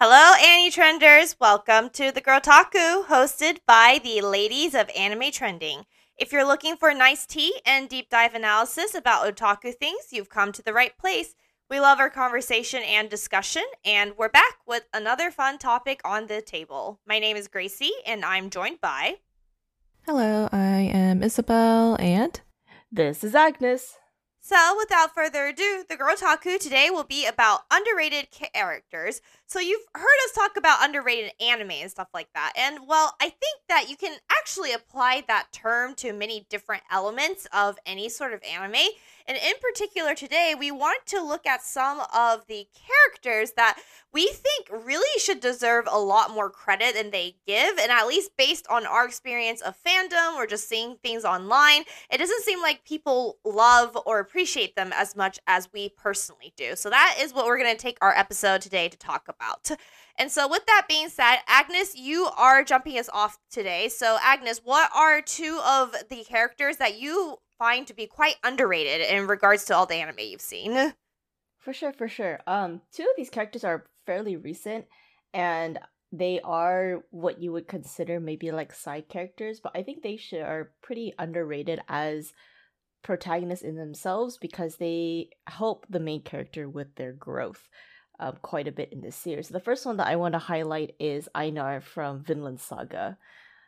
Hello, Annie Trenders. Welcome to the Girltaku, hosted by the ladies of anime trending. If you're looking for nice tea and deep dive analysis about otaku things, you've come to the right place. We love our conversation and discussion, and we're back with another fun topic on the table. My name is Gracie, and I'm joined by. Hello, I am Isabel, and this is Agnes. So, without further ado, the Girltaku today will be about underrated characters. So, you've heard us talk about underrated anime and stuff like that. And, well, I think that you can actually apply that term to many different elements of any sort of anime. And in particular, today, we want to look at some of the characters that we think really should deserve a lot more credit than they give. And at least based on our experience of fandom or just seeing things online, it doesn't seem like people love or appreciate them as much as we personally do. So that is what we're going to take our episode today to talk about. And so, with that being said, Agnes, you are jumping us off today. So, Agnes, what are two of the characters that you find to be quite underrated in regards to all the anime you've seen. For sure, for sure. Um, two of these characters are fairly recent, and they are what you would consider maybe like side characters, but I think they should are pretty underrated as protagonists in themselves because they help the main character with their growth. Um, quite a bit in this series. The first one that I want to highlight is Einar from Vinland Saga.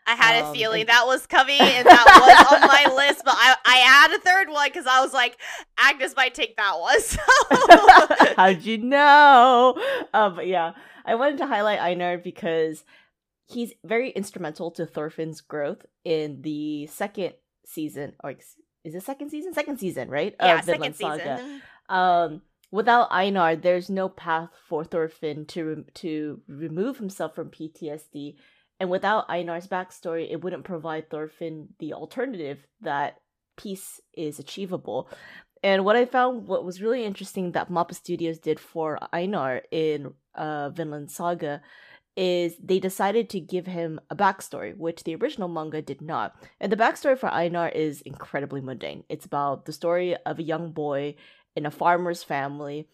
I had um, a feeling and- that was coming and that was on my list, but I, I had a third one because I was like, Agnes might take that one. So. How'd you know? Uh, but yeah, I wanted to highlight Einar because he's very instrumental to Thorfinn's growth in the second season, or is it second season? Second season, right? Yeah, of second Saga. season. Um, without Einar, there's no path for Thorfinn to re- to remove himself from PTSD and without Einar's backstory, it wouldn't provide Thorfinn the alternative that peace is achievable. And what I found, what was really interesting that Mappa Studios did for Einar in uh, Vinland Saga, is they decided to give him a backstory, which the original manga did not. And the backstory for Einar is incredibly mundane. It's about the story of a young boy in a farmer's family,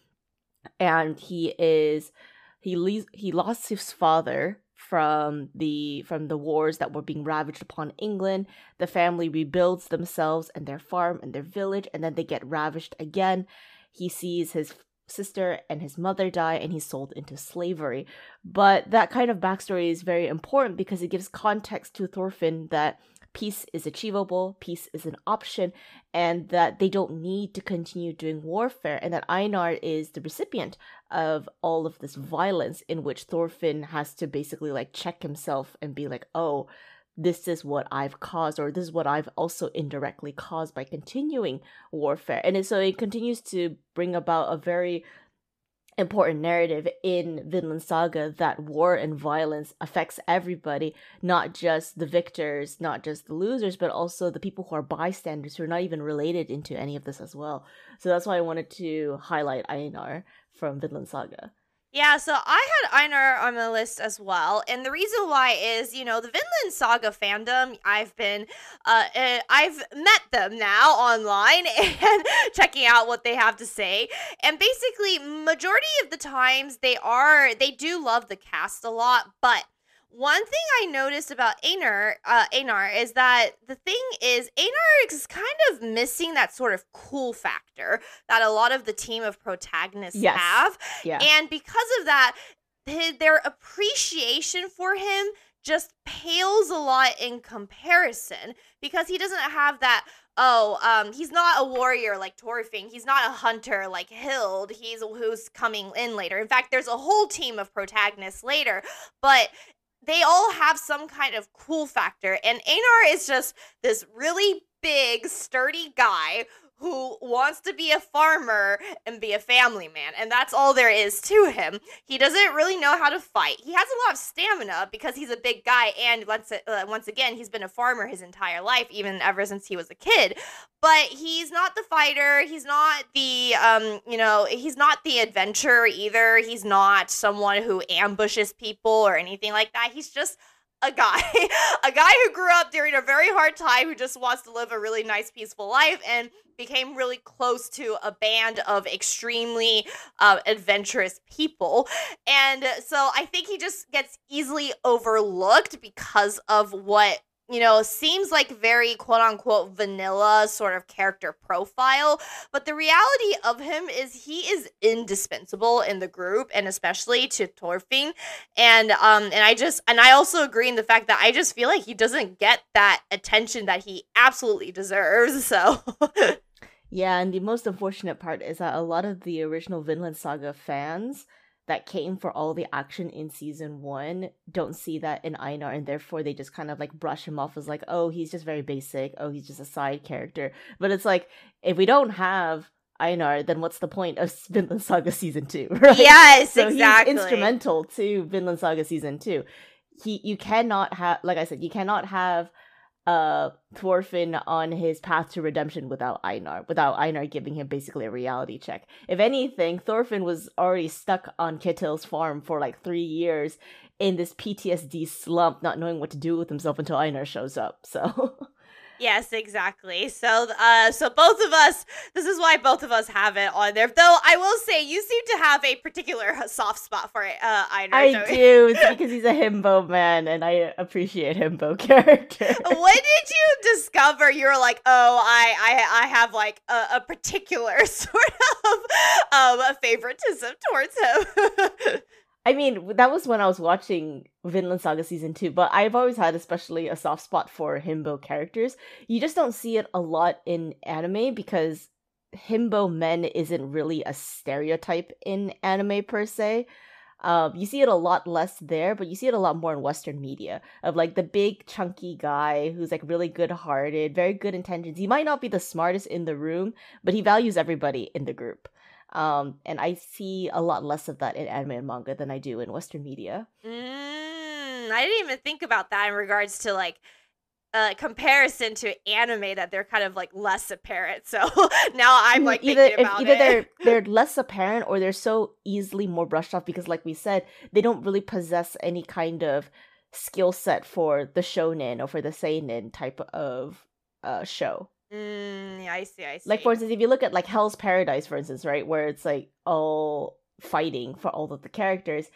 and he is he leaves he lost his father from the from the wars that were being ravaged upon England. The family rebuilds themselves and their farm and their village, and then they get ravished again. He sees his sister and his mother die and he's sold into slavery. But that kind of backstory is very important because it gives context to Thorfinn that peace is achievable, peace is an option, and that they don't need to continue doing warfare, and that Einar is the recipient of all of this violence in which Thorfinn has to basically like check himself and be like, oh, this is what I've caused, or this is what I've also indirectly caused by continuing warfare. And so it continues to bring about a very important narrative in Vinland Saga that war and violence affects everybody, not just the victors, not just the losers, but also the people who are bystanders who are not even related into any of this as well. So that's why I wanted to highlight Einar from Vinland Saga. Yeah, so I had Einar on the list as well, and the reason why is you know the Vinland Saga fandom. I've been, uh, uh, I've met them now online and checking out what they have to say, and basically majority of the times they are they do love the cast a lot, but one thing I noticed about Einar, uh, Einar is that the thing is Einar is kind of missing that sort of cool factor that a lot of the team of protagonists yes. have. Yeah. And because of that, his, their appreciation for him just pales a lot in comparison because he doesn't have that oh um he's not a warrior like Thorfinn he's not a hunter like Hild he's who's coming in later in fact there's a whole team of protagonists later but they all have some kind of cool factor. And Einar is just this really big, sturdy guy who wants to be a farmer and be a family man. And that's all there is to him. He doesn't really know how to fight. He has a lot of stamina because he's a big guy. And once, uh, once again, he's been a farmer his entire life, even ever since he was a kid. But he's not the fighter. He's not the, um, you know, he's not the adventurer either. He's not someone who ambushes people or anything like that. He's just a guy, a guy who grew up during a very hard time, who just wants to live a really nice, peaceful life, and became really close to a band of extremely uh, adventurous people. And so I think he just gets easily overlooked because of what you know, seems like very quote unquote vanilla sort of character profile, but the reality of him is he is indispensable in the group and especially to Thorfinn. And um and I just and I also agree in the fact that I just feel like he doesn't get that attention that he absolutely deserves. So Yeah, and the most unfortunate part is that a lot of the original Vinland Saga fans that came for all the action in season one don't see that in Einar, and therefore they just kind of like brush him off as like, oh, he's just very basic. Oh, he's just a side character. But it's like, if we don't have Einar, then what's the point of Vinland Saga season two? Right? Yes, so exactly. He's instrumental to Vinland Saga season two. He, you cannot have, like I said, you cannot have uh Thorfinn on his path to redemption without Einar, without Einar giving him basically a reality check. If anything, Thorfinn was already stuck on Ketil's farm for like three years in this PTSD slump, not knowing what to do with himself until Einar shows up. So Yes, exactly. So, uh, so both of us. This is why both of us have it on there. Though I will say, you seem to have a particular soft spot for it. Uh, Einar, I don't do. It's because he's a himbo man, and I appreciate himbo character. when did you discover you were like, oh, I, I, I have like a, a particular sort of um favoritism towards him? I mean, that was when I was watching Vinland Saga season two, but I've always had especially a soft spot for himbo characters. You just don't see it a lot in anime because himbo men isn't really a stereotype in anime per se. Um, you see it a lot less there, but you see it a lot more in Western media of like the big chunky guy who's like really good hearted, very good intentions. He might not be the smartest in the room, but he values everybody in the group. Um, and I see a lot less of that in anime and manga than I do in Western media. Mm, I didn't even think about that in regards to like uh comparison to anime that they're kind of like less apparent. So now I'm like either thinking if about either it. they're they're less apparent or they're so easily more brushed off because, like we said, they don't really possess any kind of skill set for the shonen or for the seinen type of uh show. Mm, I see. I see. Like for instance, if you look at like Hell's Paradise, for instance, right, where it's like all fighting for all of the characters,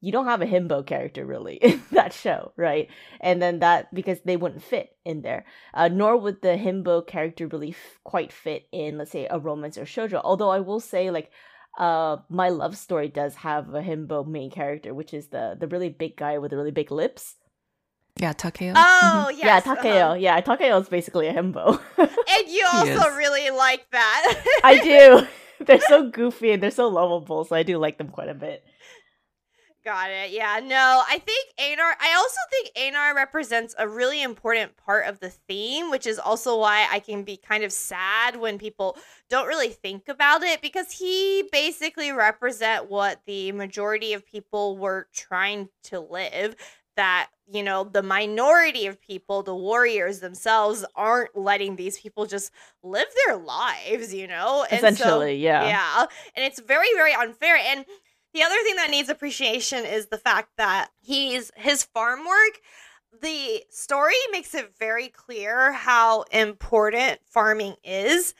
you don't have a himbo character really in that show, right? And then that because they wouldn't fit in there, uh, nor would the himbo character really f- quite fit in, let's say, a romance or shoujo. Although I will say, like, uh, my love story does have a himbo main character, which is the the really big guy with the really big lips. Yeah, Takeo. Oh, yes. yeah, uh-huh. Takeo. Yeah, Takeo is basically a himbo. And you also really like that. I do. They're so goofy and they're so lovable, so I do like them quite a bit. Got it. Yeah. No, I think Einar. I also think Einar represents a really important part of the theme, which is also why I can be kind of sad when people don't really think about it because he basically represent what the majority of people were trying to live. That you know the minority of people, the warriors themselves, aren't letting these people just live their lives. You know, And so- Essentially, yeah. yeah, and it's very very unfair and. The other thing that needs appreciation is the fact that he's his farm work. The story makes it very clear how important farming is,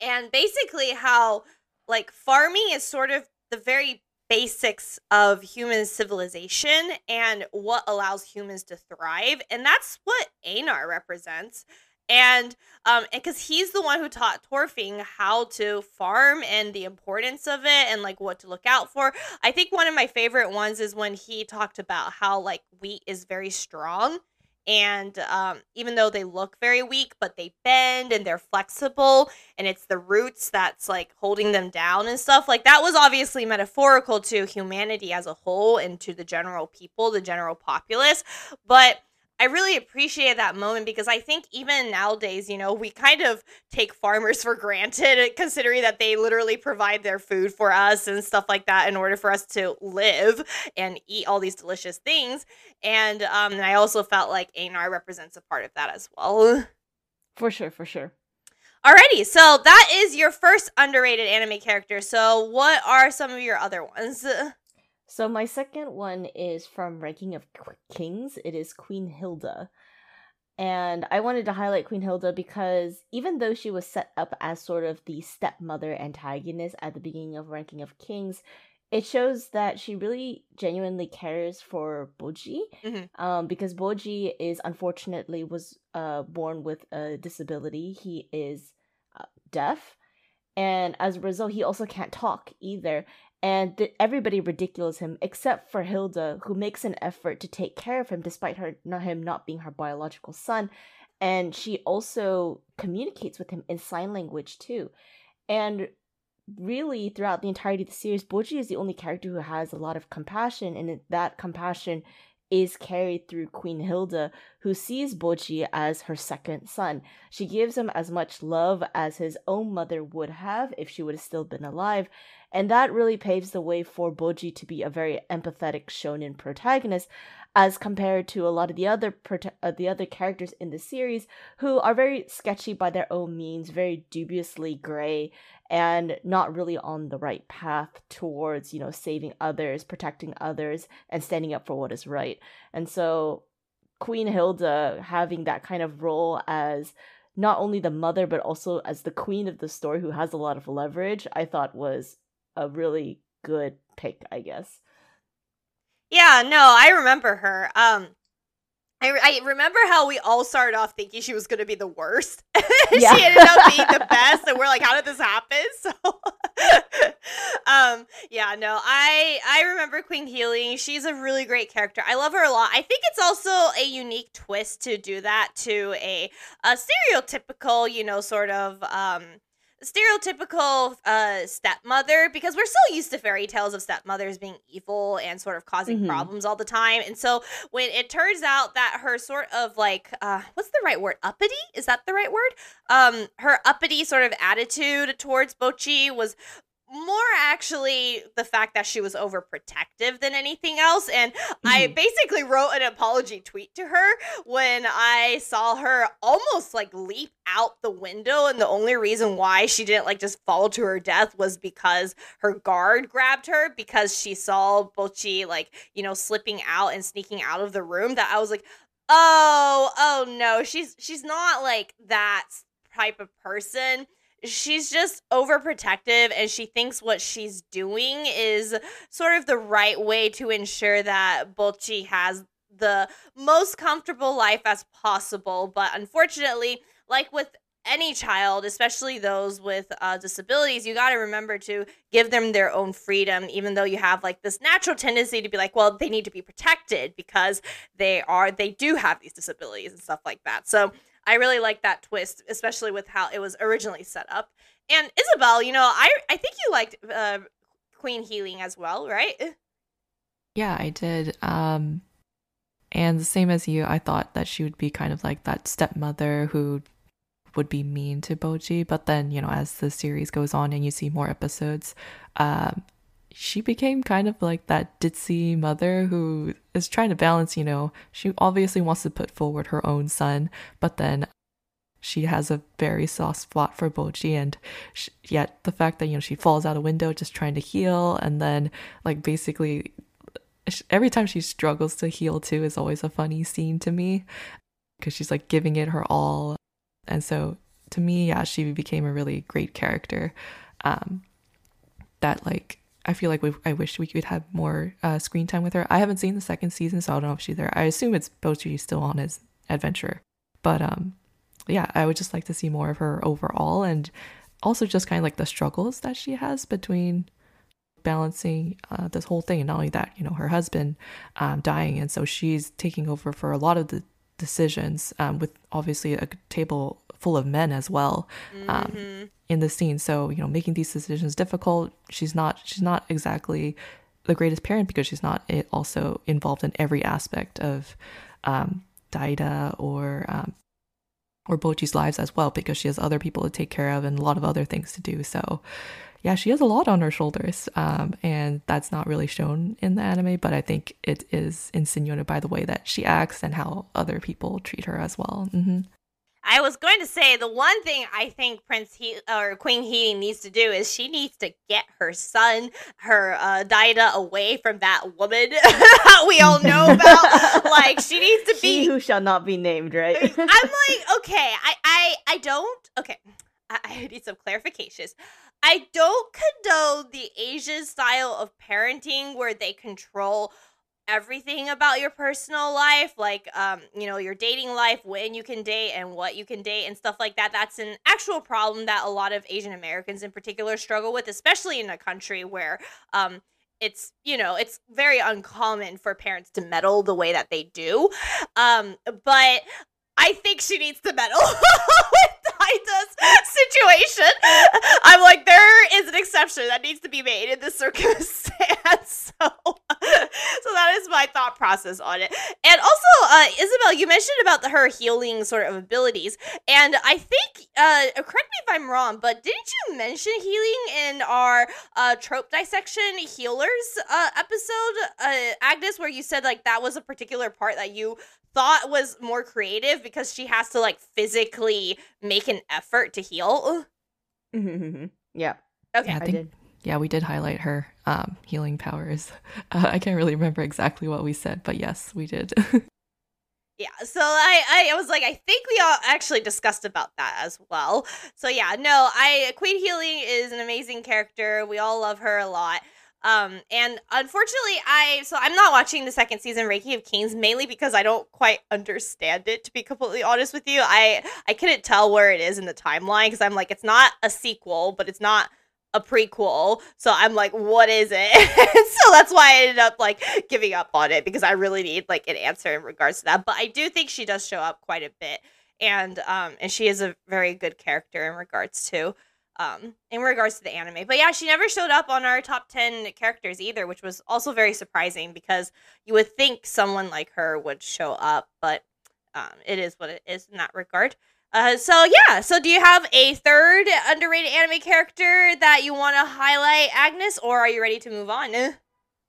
and basically how like farming is sort of the very basics of human civilization and what allows humans to thrive, and that's what Einar represents. And um because he's the one who taught Thorfinn how to farm and the importance of it and like what to look out for. I think one of my favorite ones is when he talked about how like wheat is very strong and um even though they look very weak but they bend and they're flexible and it's the roots that's like holding them down and stuff like that was obviously metaphorical to humanity as a whole and to the general people the general populace but I really appreciate that moment because I think even nowadays, you know, we kind of take farmers for granted, considering that they literally provide their food for us and stuff like that in order for us to live and eat all these delicious things. And um, I also felt like Einar represents a part of that as well. For sure, for sure. Alrighty, so that is your first underrated anime character. So, what are some of your other ones? So my second one is from Ranking of Kings. It is Queen Hilda. And I wanted to highlight Queen Hilda because even though she was set up as sort of the stepmother antagonist at the beginning of Ranking of Kings, it shows that she really genuinely cares for Boji. Mhm. Um, because Boji is unfortunately was uh born with a disability. He is uh, deaf, and as a result, he also can't talk either. And th- everybody ridicules him except for Hilda, who makes an effort to take care of him despite her not him not being her biological son. And she also communicates with him in sign language too. And really, throughout the entirety of the series, Boji is the only character who has a lot of compassion, and that compassion is carried through Queen Hilda, who sees Boji as her second son. She gives him as much love as his own mother would have if she would have still been alive, and that really paves the way for Boji to be a very empathetic shonen protagonist, as compared to a lot of the other prota- uh, the other characters in the series who are very sketchy by their own means, very dubiously gray, and not really on the right path towards you know saving others, protecting others, and standing up for what is right. And so Queen Hilda having that kind of role as not only the mother but also as the queen of the story who has a lot of leverage, I thought was a really good pick, I guess. Yeah, no, I remember her. Um, I, I remember how we all started off thinking she was going to be the worst. Yeah. she ended up being the best, and we're like, "How did this happen?" So, um, yeah, no, I I remember Queen Healing. She's a really great character. I love her a lot. I think it's also a unique twist to do that to a a stereotypical, you know, sort of um stereotypical uh stepmother because we're so used to fairy tales of stepmothers being evil and sort of causing Mhm. problems all the time. And so when it turns out that her sort of like uh what's the right word? Uppity? Is that the right word? Um her uppity sort of attitude towards Boji was more actually the fact that she was overprotective than anything else and i Mhm. basically wrote an apology tweet to her when i saw her almost like leap out the window and the only reason why she didn't like just fall to her death was because her guard grabbed her because she saw Boji like you know slipping out and sneaking out of the room that i was like oh oh no she's she's not like that type of person she's just overprotective and she thinks what she's doing is sort of the right way to ensure that Boji has the most comfortable life as possible. But unfortunately, like with any child, especially those with uh, disabilities, you got to remember to give them their own freedom, even though you have like this natural tendency to be like, well, they need to be protected because they are, they do have these disabilities and stuff like that. So I really like that twist, especially with how it was originally set up. And Isabel, you know, I I think you liked uh, Queen Healing as well, right? Yeah, I did. Um, and the same as you, I thought that she would be kind of like that stepmother who would be mean to Boji. But then, you know, as the series goes on and you see more episodes, um, she became kind of like that ditzy mother who is trying to balance, you know, she obviously wants to put forward her own son, but then she has a very soft spot for Boji, and sh yet the fact that you know she falls out a window just trying to heal, and then like basically every time she struggles to heal too is always a funny scene to me because she's like giving it her all, and so to me, yeah, she became a really great character. Um, that like I feel like we I wish we could have more uh, screen time with her. I haven't seen the second season, so I don't know if she's there. I assume it's Boji still on his adventure, but um, yeah, I would just like to see more of her overall, and also just kind of like the struggles that she has between balancing uh, this whole thing, and not only that, you know, her husband um, dying, and so she's taking over for a lot of the decisions um, with obviously a table full of men as well um, Mhm. in the scene so you know making these decisions difficult she's not she's not exactly the greatest parent because she's not eh, also involved in every aspect of um, Daida or um, or Boji's lives as well because she has other people to take care of and a lot of other things to do. So, yeah, she has a lot on her shoulders, um, and that's not really shown in the anime, but I think it is insinuated by the way that she acts and how other people treat her as well. hmm I was going to say the one thing I think Prince he or Queen He needs to do is she needs to get her son, her uh, Daida, away from that woman we all know about. like she needs to be who shall not be named, right? I'm like, okay, I I I don't. Okay, I, I need some clarifications. I don't condone the Asian style of parenting where they control everything about your personal life like um you know your dating life when you can date and what you can date and stuff like that that's an actual problem that a lot of asian americans in particular struggle with especially in a country where um it's you know it's very uncommon for parents to meddle the way that they do. Um but i think she needs to meddle Daida's situation. I'm like there is an exception that needs to be made in this circumstance. So so that is my thought process on it. And also uh isabel you mentioned about the, her healing sort of abilities. And i think uh correct me if i'm wrong but didn't you mention healing in our uh trope dissection healers uh episode uh agnes where you said like that was a particular part that you thought was more creative because she has to like physically make an effort to heal yeah. okay Yeah, I I think did. yeah, we did highlight her um, healing powers. Uh, I can't really remember exactly what we said, but yes, we did. Yeah, so I, I I was like, I think we all actually discussed about that as well. So yeah, no, I Queen Healing is an amazing character. We all love her a lot. Um, and unfortunately, I so I'm not watching the second season Ranking of Kings mainly because I don't quite understand it. To be completely honest with you, I I couldn't tell where it is in the timeline because I'm like, it's not a sequel, but it's not a prequel. So I'm like, what is it? so that's why I ended up like giving up on it because I really need like an answer in regards to that. But I do think she does show up quite a bit. And um and she is a very good character in regards to um in regards to the anime. But yeah, she never showed up on our top 10 characters either, which was also very surprising because you would think someone like her would show up, but um it is what it is in that regard. Uh, so yeah, so do you have a third underrated anime character that you want to highlight, Agnes, or are you ready to move on?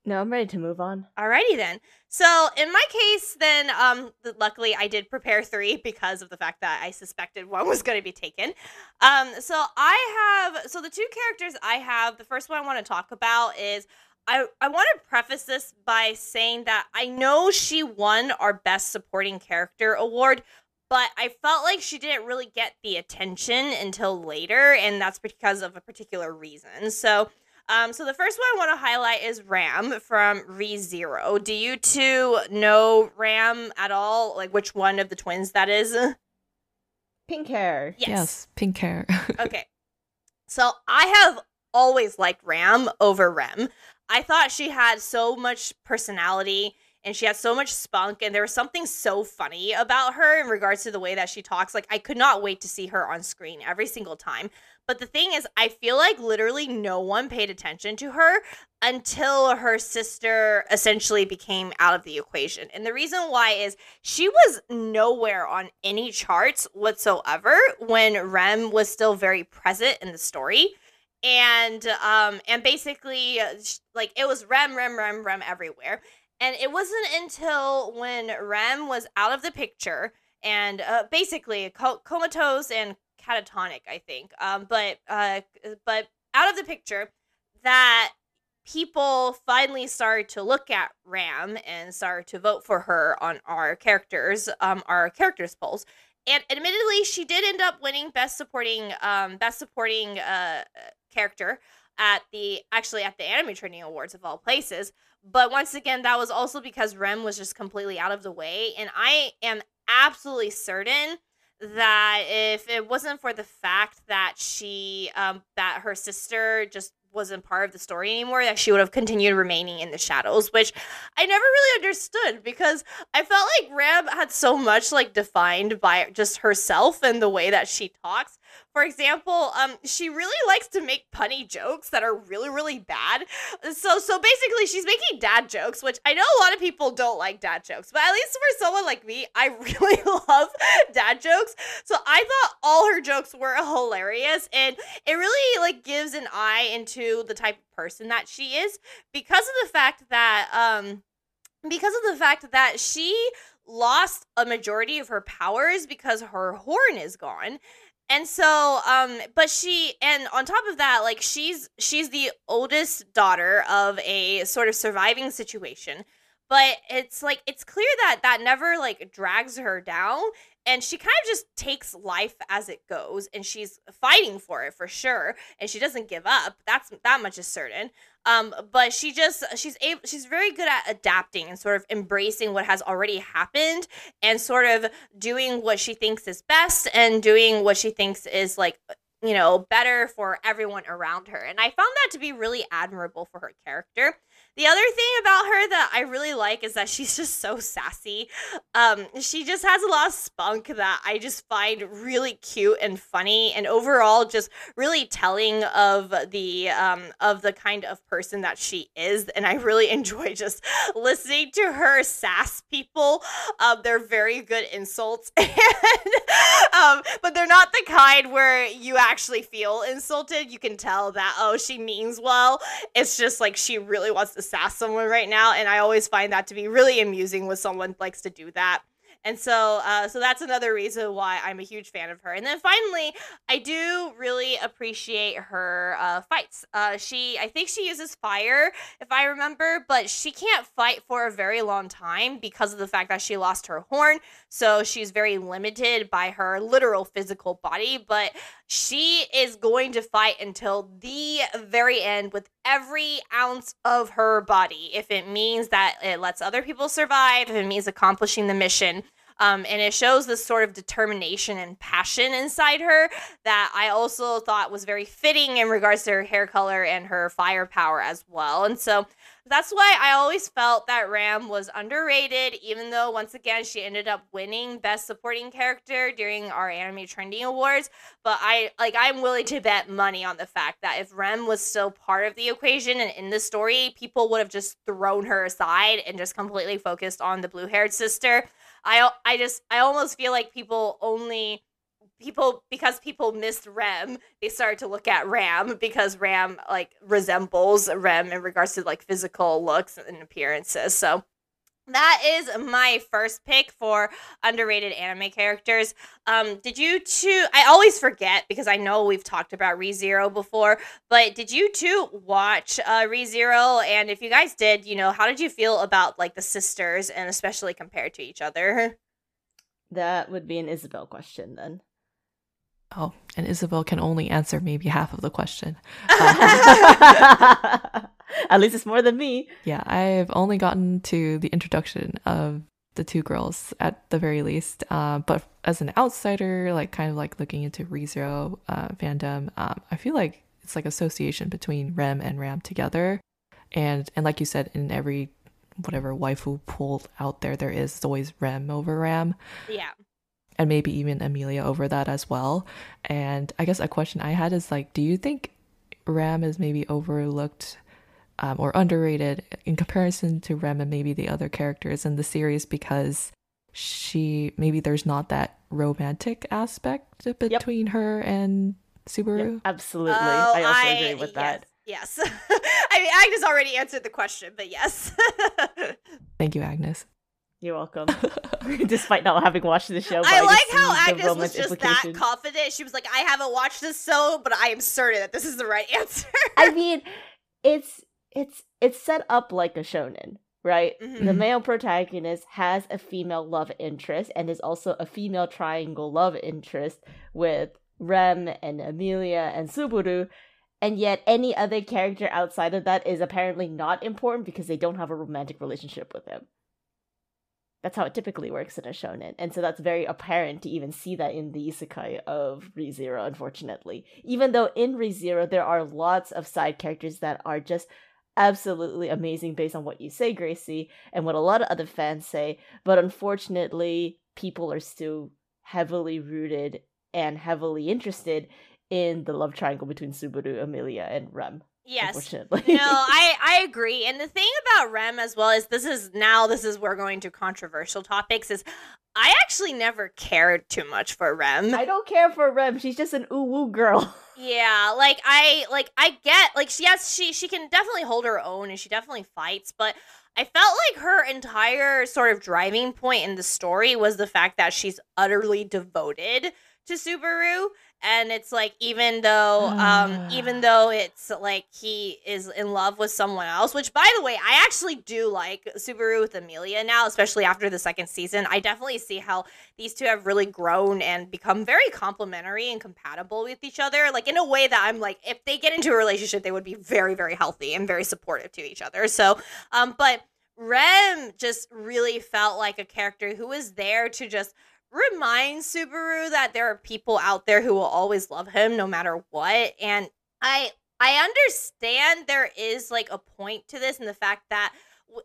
No, I'm ready to move on. Alrighty then. So in my case, then um, luckily I did prepare three because of the fact that I suspected one was going to be taken. Um, so I have so the two characters I have. The first one I want to talk about is I I want to preface this by saying that I know she won our best supporting character award, but I felt like she didn't really get the attention until later, and that's because of a particular reason. So. Um, so the first one I want to highlight is Ram from ReZero. Do you two know Ram at all? Like which one of the twins that is? Pink hair. yes, pink hair. Okay. So I have always liked Ram over Rem. I thought she had so much personality and she had so much spunk and there was something so funny about her in regards to the way that she talks. Like I could not wait to see her on screen every single time. But the thing is, I feel like literally no one paid attention to her until her sister essentially became out of the equation. And the reason why is she was nowhere on any charts whatsoever when Rem was still very present in the story. And um and basically uh, like it was Rem Rem Rem Rem everywhere. And it wasn't until when Rem was out of the picture and uh, basically comatose and catatonic, I think. Um, but uh, but out of the picture, that people finally started to look at Ram and started to vote for her on our characters, um, our characters polls. And admittedly, she did end up winning best supporting, um, best supporting uh character at the actually at the Anime Trending Awards of all places. But once again, that was also because Rem was just completely out of the way, and I am absolutely certain that if it wasn't for the fact that she um that her sister just wasn't part of the story anymore that she would have continued remaining in the shadows which i never really understood because i felt like ram had so much like defined by just herself and the way that she talks for example um she really likes to make punny jokes that are really really bad so so basically she's making dad jokes which i know a lot of people don't like dad jokes but at least for someone like me i really love dad jokes so i thought all her jokes were hilarious and it really like gives an eye into the type of person that she is because of the fact that um because of the fact that she lost a majority of her powers because her horn is gone. And so um but she and on top of that like she's she's the oldest daughter of a sort of surviving situation. But it's like it's clear that that never like drags her down and she kind of just takes life as it goes and she's fighting for it for sure and she doesn't give up that's that much is certain um but she just she's able she's very good at adapting and sort of embracing what has already happened and sort of doing what she thinks is best and doing what she thinks is like you know better for everyone around her. And i found that to be really admirable for her character the other thing about her that I really like is that she's just so sassy. Um, she just has a lot of spunk that I just find really cute and funny, and overall just really telling of the um, of the kind of person that she is. And I really enjoy just listening to her sass people. Um, they're very good insults, and, um, but they're not the kind where you actually feel insulted. You can tell that oh she means well. It's just like she really wants to sass someone right now, and I always find that to be really amusing when someone likes to do that. And so, uh, so that's another reason why I'm a huge fan of her. And then finally, I do really appreciate her uh, fights. Uh, she, I think she uses fire, if I remember, but she can't fight for a very long time because of the fact that she lost her horn. So she's very limited by her literal physical body. But she is going to fight until the very end with every ounce of her body. If it means that it lets other people survive, if it means accomplishing the mission. Um, and it shows this sort of determination and passion inside her that I also thought was very fitting in regards to her hair color and her firepower as well. And so that's why I always felt that Ram was underrated, even though once again she ended up winning Best Supporting Character during our Anime Trending Awards. But I like I'm willing to bet money on the fact that if Rem was still part of the equation and in the story, people would have just thrown her aside and just completely focused on the blue-haired sister. I I just I almost feel like people only people because people missed Rem, they started to look at Ram because Ram like resembles Rem in regards to like physical looks and appearances. So that is my first pick for underrated anime characters. Um, did you two? I always forget because I know we've talked about ReZero before, but did you two watch uh, ReZero? And if you guys did, you know, how did you feel about like the sisters and especially compared to each other? That would be an Isabel question then. Oh, and Isabel can only answer maybe half of the question. Uh, At least it's more than me. Yeah, I've only gotten to the introduction of the two girls at the very least. Uh, but as an outsider, like kind of like looking into ReZero uh, fandom, um, I feel like it's like association between Rem and Ram together. And and like you said, in every whatever waifu pool out there, there is always Rem over Ram. Yeah and maybe even Emilia over that as well. And I guess a question I had is like, do you think Ram is maybe overlooked um, or underrated in comparison to Rem and maybe the other characters in the series because she maybe there's not that romantic aspect between yep. her and Subaru? Yep, absolutely. Oh, I also I, agree with yes, that. Yes. I mean, Agnes already answered the question, but yes. Thank you, Agnes. You're welcome. Despite not having watched the show, I, I like how Agnes was just that confident. She was like, "I haven't watched this show, but I am certain that this is the right answer." I mean, it's it's it's set up like a shonen, right? Mm-hmm. The male protagonist has a female love interest and is also a female triangle love interest with Rem and Emilia and Subaru. And yet, any other character outside of that is apparently not important because they don't have a romantic relationship with him. That's how it typically works in a shonen. And so that's very apparent to even see that in the isekai of ReZero, unfortunately. Even though in ReZero there are lots of side characters that are just absolutely amazing based on what you say, Gracie, and what a lot of other fans say. But unfortunately, people are still heavily rooted and heavily interested in the love triangle between Subaru, Emilia, and Rem. Yes. no, I I agree. And the thing about Rem as well is this is now this is we're going to controversial topics is I actually never cared too much for Rem. I don't care for Rem. She's just an ooh woo girl. Yeah, like I like I get like she has she she can definitely hold her own and she definitely fights, but I felt like her entire sort of driving point in the story was the fact that she's utterly devoted to Subaru and it's like even though um even though it's like he is in love with someone else which by the way i actually do like subaru with Emilia now especially after the second season. I definitely see how these two have really grown and become very complementary and compatible with each other like in a way that i'm like if they get into a relationship they would be very very healthy and very supportive to each other. So um but rem just really felt like a character who was there to just remind Subaru that there are people out there who will always love him no matter what. And I I understand there is like a point to this in the fact that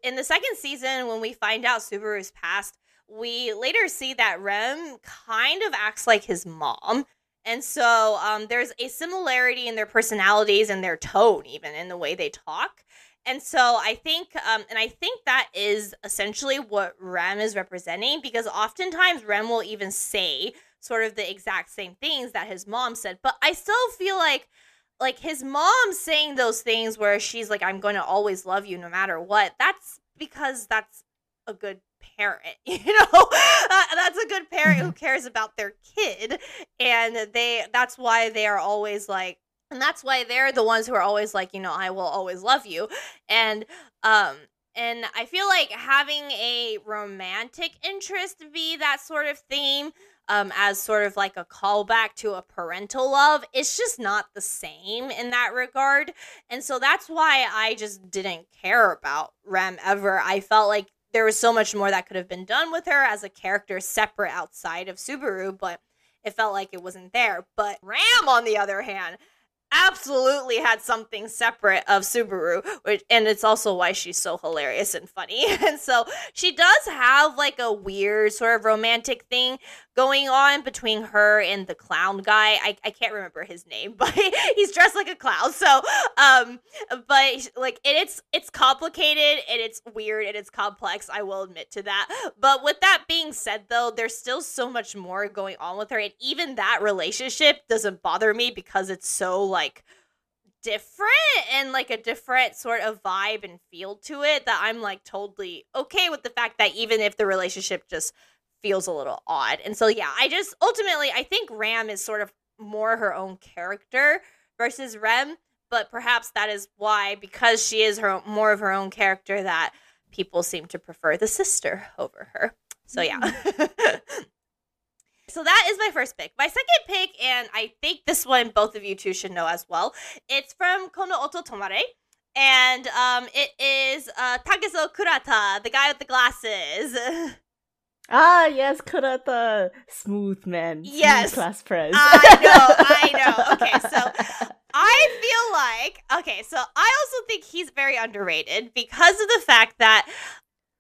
in the second season when we find out Subaru's past, we later see that Rem kind of acts like his mom. And so um, there's a similarity in their personalities and their tone, even in the way they talk. And so I think, um, and I think that is essentially what Rem is representing because oftentimes Rem will even say sort of the exact same things that his mom said. But I still feel like, like his mom saying those things where she's like, I'm going to always love you no matter what, that's because that's a good parent you know uh, that's a good parent who mm-hmm. cares about their kid and they that's why they are always like and that's why they're the ones who are always like you know i will always love you and um and i feel like having a romantic interest be that sort of theme um, as sort of like a callback to a parental love it's just not the same in that regard and so that's why i just didn't care about rem ever. I felt like there was so much more that could have been done with her as a character separate outside of subaru but it felt like it wasn't there. But ram on the other hand absolutely had something separate of Subaru, which and it's also why she's so hilarious and funny. And so she does have like a weird sort of romantic thing going on between her and the clown guy. I, I can't remember his name, but he's dressed like a clown. So um but like and it's it's complicated and it's weird and it's complex, I will admit to that. But with that being said though, there's still so much more going on with her and even that relationship doesn't bother me because it's so like different and like a different sort of vibe and feel to it that I'm like totally okay with the fact that even if the relationship just feels a little odd. And so yeah, I just ultimately I think Ram is sort of more her own character versus Rem, but perhaps that is why because she is her more of her own character that people seem to prefer the sister over her. So yeah. Mm. so that is my first pick. My second pick, and I think this one both of you two should know as well. It's from Kono Oto Tomare. And um, it is uh, Takezo Kurata, the guy with the glasses. Ah, yes, Kurata. Smooth man. Smooth yes. Class press. I know, I know. Okay, so I feel like, okay, so I also think he's very underrated because of the fact that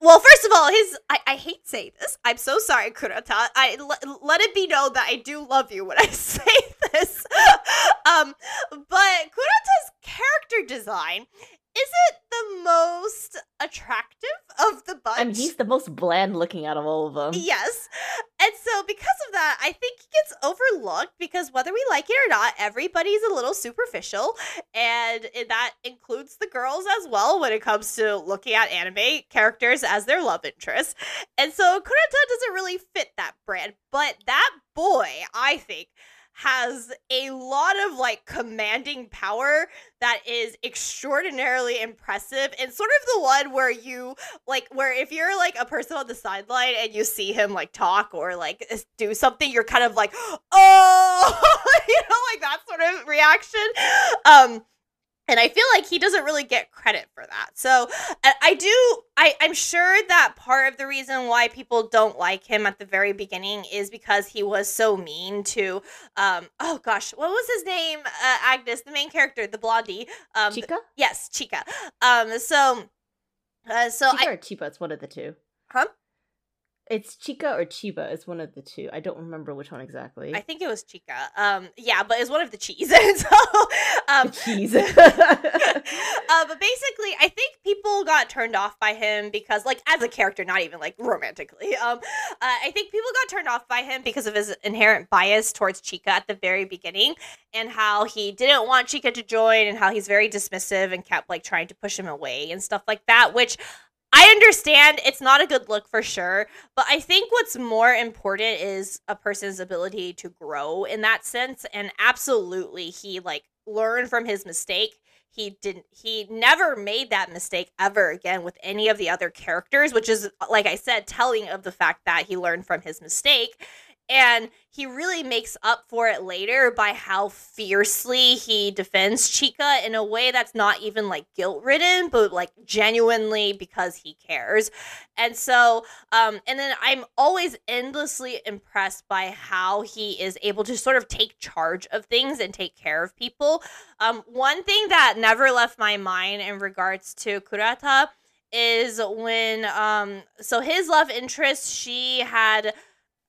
well, first of all, his I, I hate saying this. I'm so sorry, Kurata. I l- let it be known that I do love you when I say this. um, but Kurata's character design isn't the most attractive of the bunch. I mean, he's the most bland looking out of all of them. Yes. And so, because of that, I think he gets overlooked because whether we like it or not, everybody's a little superficial. And that includes the girls as well when it comes to looking at anime characters as their love interest. And so, Kurata doesn't really fit that brand. But that boy, I think, has a lot of like commanding power that is extraordinarily impressive and sort of the one where you like where if you're like a person on the sideline and you see him like talk or like do something you're kind of like oh! You know like that sort of reaction. Um and I feel like he doesn't really get credit for that. So I do. I I'm sure that part of the reason why people don't like him at the very beginning is because he was so mean to. Um. Oh gosh, what was his name? Uh, Agnes, the main character, the blondie. Um. Chika. Th- yes, Chika. Um. So. Uh, so Chika I, or Chiba, it's one of the two. Huh? It's Chika or Chiba. It's one of the two. I don't remember which one exactly. I think it was Chika. Um, yeah, but it's one of the cheese. so, um, cheese. uh, but basically, I think people got turned off by him because, like, as a character, not even like romantically. Um, uh, I think people got turned off by him because of his inherent bias towards Chika at the very beginning, and how he didn't want Chika to join, and how he's very dismissive and kept like trying to push him away and stuff like that. Which I understand it's not a good look for sure, but I think what's more important is a person's ability to grow in that sense. And absolutely, he like learned from his mistake. He didn't, he never made that mistake ever again with any of the other characters, which is, like I said, telling of the fact that he learned from his mistake. And he really makes up for it later by how fiercely he defends Chika in a way that's not even like guilt ridden, but like genuinely because he cares. And so, um, and then I'm always endlessly impressed by how he is able to sort of take charge of things and take care of people. Um, one thing that never left my mind in regards to Kurata is when, um, so his love interest, she had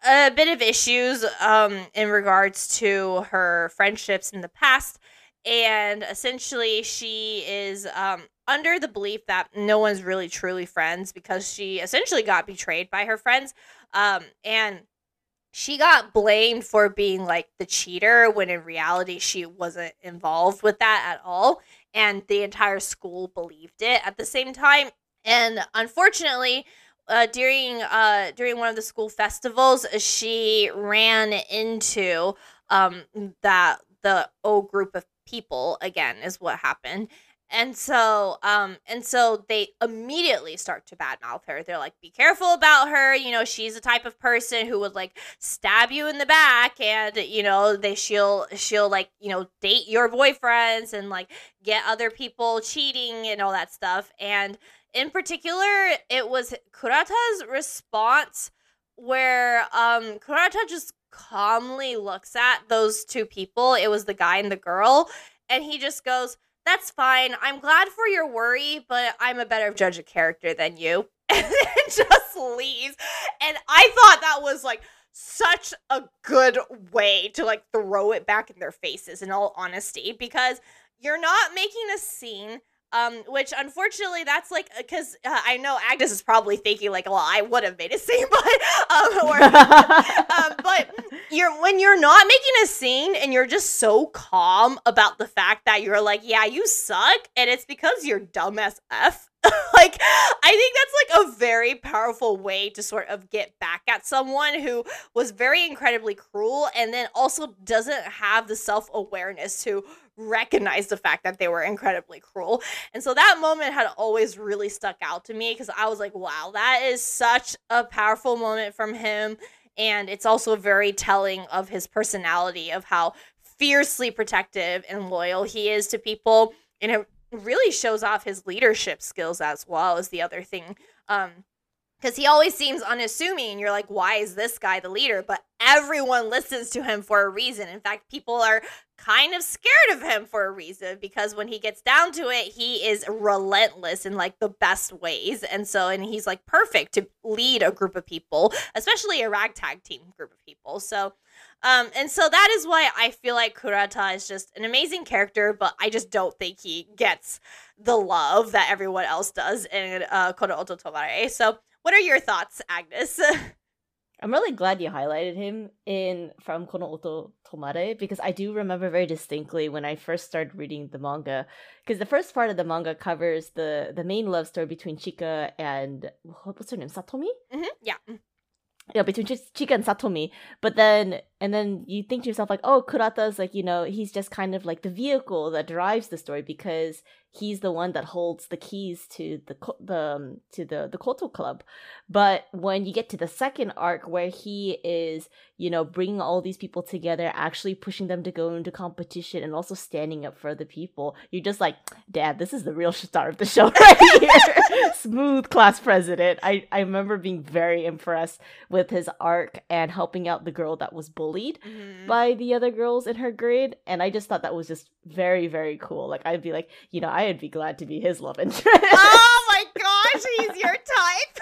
a bit of issues um, in regards to her friendships in the past. And essentially, she is um, under the belief that no one's really truly friends because she essentially got betrayed by her friends. Um, and she got blamed for being like the cheater when in reality she wasn't involved with that at all. And the entire school believed it at the same time. And unfortunately, uh, during uh, during one of the school festivals, she ran into um, that the O group of people again is what happened. And so, um, and so they immediately start to badmouth her. They're like, "Be careful about her. You know, she's the type of person who would like stab you in the back, and you know, they she'll she'll like you know date your boyfriends and like get other people cheating and all that stuff." And in particular, it was Kurata's response where um Kurata just calmly looks at those two people. It was the guy and the girl, and he just goes, "That's fine. I'm glad for your worry, but I'm a better judge of character than you." And just leaves. And I thought that was like such a good way to like throw it back in their faces in all honesty because you're not making a scene um, which unfortunately, that's like because uh, I know Agnes is probably thinking like, well, I would have made a scene, but um, or, um, but you're when you're not making a scene and you're just so calm about the fact that you're like, yeah, you suck, and it's because you're dumb as f. like I think that's like a very powerful way to sort of get back at someone who was very incredibly cruel and then also doesn't have the self-awareness to recognize the fact that they were incredibly cruel. And so that moment had always really stuck out to me because I was like, wow, that is such a powerful moment from him. And it's also very telling of his personality, of how fiercely protective and loyal he is to people. And it really shows off his leadership skills as well as the other thing. Um, because he always seems unassuming. You're like, why is this guy the leader? But everyone listens to him for a reason. In fact, people are kind of scared of him for a reason because when he gets down to it, he is relentless in like the best ways. And so, and he's like perfect to lead a group of people, especially a ragtag team group of people. So, um, and so that is why I feel like Kurata is just an amazing character, but I just don't think he gets the love that everyone else does in uh, Kono Oto Tomare. So, what are your thoughts, Agnes? I'm really glad you highlighted him in from Kono Oto Tomare because I do remember very distinctly when I first started reading the manga because the first part of the manga covers the the main love story between Chika and what's her name Satomi. Mm-hmm. Yeah. Yeah, between Ch- Chika and Satomi, but then and then you think to yourself like, oh, Kurata's like you know he's just kind of like the vehicle that drives the story because he's the one that holds the keys to the the um, to the the Koto Club. But when you get to the second arc where he is, you know, bringing all these people together, actually pushing them to go into competition and also standing up for other people, you're just like, Dad, this is the real star of the show right here. Smooth class president. I I remember being very impressed with his arc and helping out the girl that was bullied mm-hmm. by the other girls in her grade, and I just thought that was just very very cool. Like I'd be like, you know, I'd be glad to be his love interest. oh my gosh, he's your type.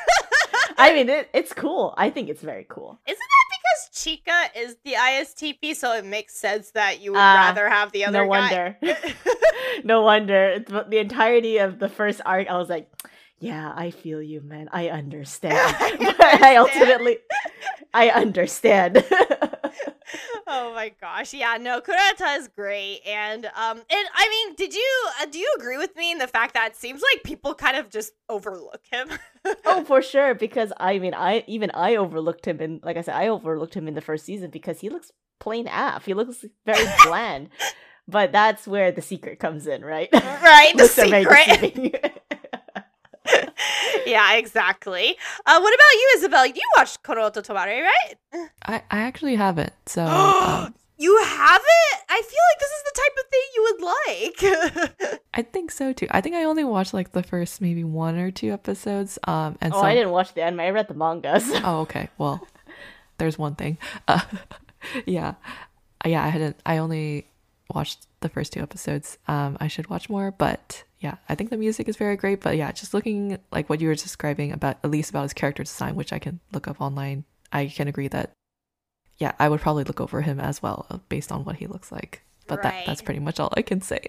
I mean, it, it's cool. I think it's very cool. Isn't that because Chika is the ISTP, so it makes sense that you would uh, rather have the other no guy? Wonder. no wonder. The entirety of the first arc, I was like, yeah, I feel you, man. I understand. I, understand. I ultimately, I understand. Oh my gosh. Yeah, no, Kurata is great. And um and I mean, did you uh, do you agree with me in the fact that it seems like people kind of just overlook him? oh, for sure because I mean, I even I overlooked him and like I said I overlooked him in the first season because he looks plain af. He looks very bland. but that's where the secret comes in, right? Right, the secret. Yeah, exactly. Uh, what about you, Isabel? You watched Kono Oto Tomare, right? I, I actually haven't. So um, you haven't? I feel like this is the type of thing you would like. I think so too. I think I only watched like the first maybe one or two episodes. Um, and oh, so I didn't watch the anime. I read the manga. So. Oh, okay. Well, there's one thing. Uh, yeah, yeah. I hadn't. I only watched the first two episodes. Um, I should watch more, but yeah, I think the music is very great. But yeah, just looking like what you were describing about at least about his character design, which I can look up online, I can agree that yeah, I would probably look over him as well uh, based on what he looks like. But right. that that's pretty much all I can say.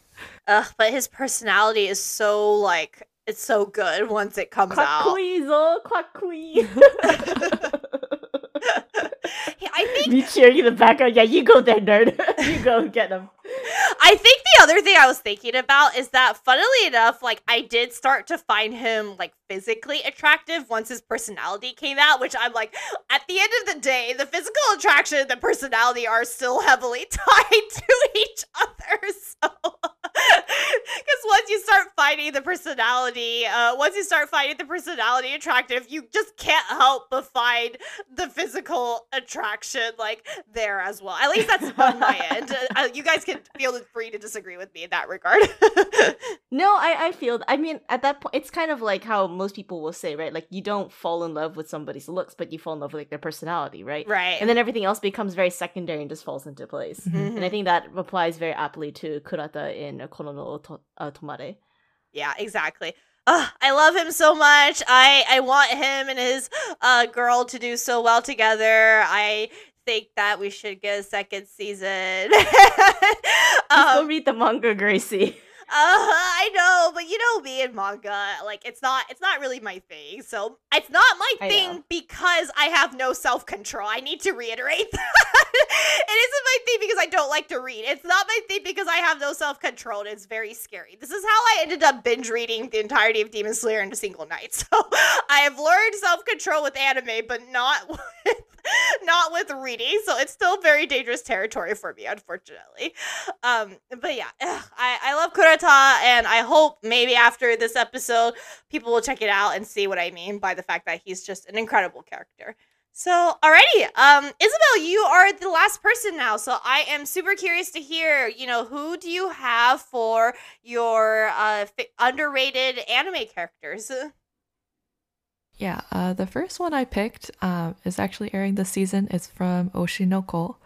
Ugh, but his personality is so like it's so good once it comes out. I think me cheering in the background. Yeah, you go there, nerd. you go get them. I think the other thing I was thinking about is that, funnily enough, like I did start to find him like physically attractive once his personality came out. Which I'm like, at the end of the day, the physical attraction and the personality are still heavily tied to each other. So, you start finding the personality, uh, once you start finding the personality attractive, you just can't help but find the physical attraction like there as well. At least that's on my end. Uh, you guys can feel free to disagree with me in that regard. no, I I feel. I mean, at that point, it's kind of like how most people will say, right? Like you don't fall in love with somebody's looks, but you fall in love with like their personality, right? Right. And then everything else becomes very secondary and just falls into place. Mm-hmm. And I think that applies very aptly to Kurata in Kono Oto Tomare. Yeah, exactly. Uh, I love him so much. I I want him and his uh girl to do so well together. I think that we should get a second season. um, go read the manga, Gracie. Uh, I know, but you know me and manga, like it's not it's not really my thing. So it's not my thing because I have no self control. I need to reiterate that. it isn't my thing because I don't like to read. It's not my thing because I have no self control. It's very scary. This is how I ended up binge reading the entirety of Demon Slayer in a single night. So I have learned self control with anime, but not with not with reading. So it's still very dangerous territory for me, unfortunately. Um, but yeah, I, I love Kurata, and I hope maybe after this episode, people will check it out and see what I mean by the fact that he's just an incredible character. So, alrighty, um, Isabel, you are the last person now. So I am super curious to hear, you know, who do you have for your uh, underrated anime characters? Yeah, uh, the first one I picked uh, is actually airing this season. It's from Oshi no Ko,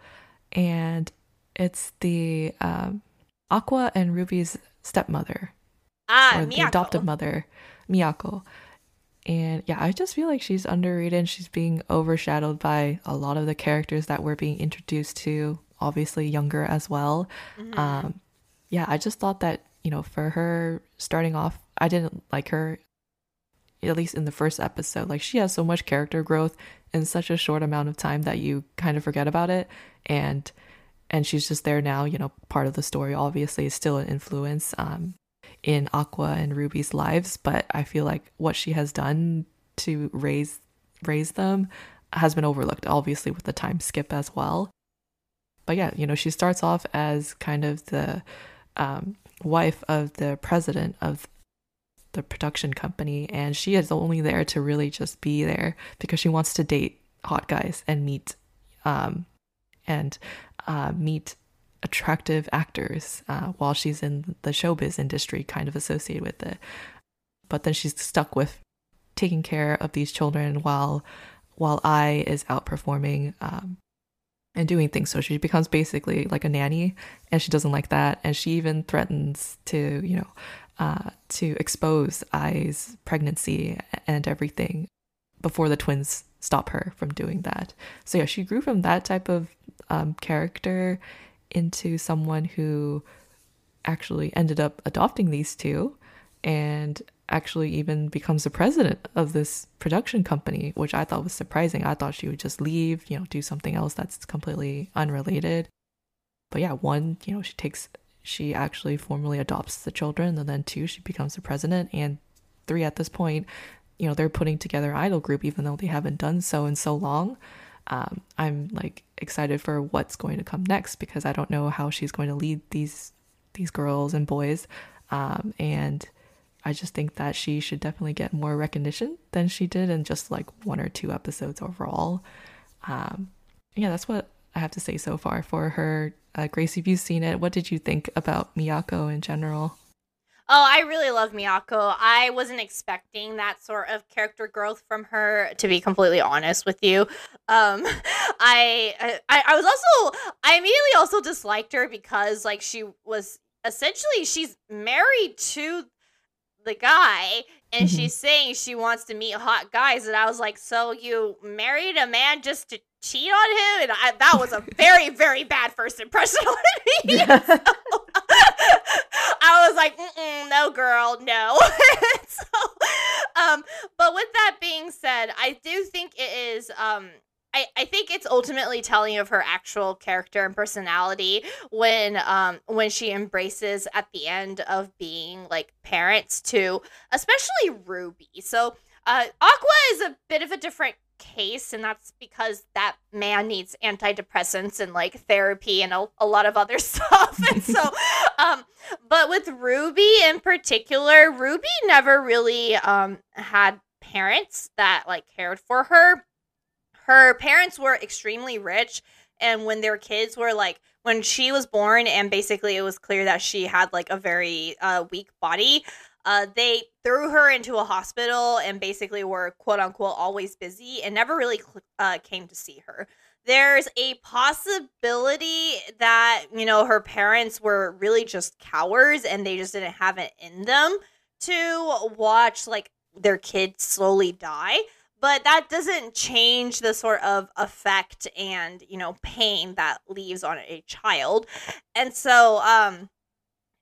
and it's the um, Aqua and Ruby's stepmother. Ah, or Miyako. the adoptive mother, Miyako. And yeah, I just feel like she's underrated and she's being overshadowed by a lot of the characters that we're being introduced to, obviously younger as well. Mm-hmm. Um, yeah, I just thought that, you know, for her starting off, I didn't like her at least in the first episode. Like she has so much character growth in such a short amount of time that you kind of forget about it and and she's just there now, you know, part of the story obviously is still an influence um in Aqua and Ruby's lives, but I feel like what she has done to raise raise them has been overlooked obviously with the time skip as well. But yeah, you know, she starts off as kind of the um, wife of the president of the production company and she is only there to really just be there because she wants to date hot guys and meet um and uh, meet attractive actors uh, while she's in the showbiz industry kind of associated with it but then she's stuck with taking care of these children while while Ai is outperforming um, and doing things. So she becomes basically like a nanny, and she doesn't like that. And she even threatens to, you know, uh, to expose Ai's pregnancy and everything before the twins stop her from doing that. So yeah, she grew from that type of um, character into someone who actually ended up adopting these two and actually even becomes the president of this production company, which I thought was surprising. I thought she would just leave, you know, do something else that's completely unrelated. But yeah, one, you know, she takes, she actually formally adopts the children, and then two, she becomes the president, and three, at this point, you know, they're putting together idol group, even though they haven't done so in so long. Um, I'm like excited for what's going to come next because I don't know how she's going to lead these these girls and boys, um, and I just think that she should definitely get more recognition than she did in just like one or two episodes overall. Um, yeah, that's what I have to say so far for her. Uh, Gracie, if you've seen it, what did you think about Miyako in general? Oh, I really love Miyako. I wasn't expecting that sort of character growth from her, to be completely honest with you. Um, I, I, I was also, I immediately also disliked her because, like, she was essentially she's married to the guy and mm-hmm. she's saying she wants to meet hot guys and i was like so you married a man just to cheat on him and I, that was a very very bad first impression on me so, i was like no girl no so um but with that being said i do think it is um I, I think it's ultimately telling of her actual character and personality when um when she embraces at the end of being like parents to especially Ruby. So uh Aqua is a bit of a different case and that's because that man needs antidepressants and like therapy and a, a lot of other stuff. And so um but with ruby in particular ruby never really um had parents that like cared for her. Her parents were extremely rich and when their kids were like when she was born and basically it was clear that she had like a very uh, weak body uh, they threw her into a hospital and basically were quote unquote always busy and never really uh, came to see her. There's a possibility that you know her parents were really just cowards and they just didn't have it in them to watch like their kids slowly die. But that doesn't change the sort of effect and you know pain that leaves on a child. And so um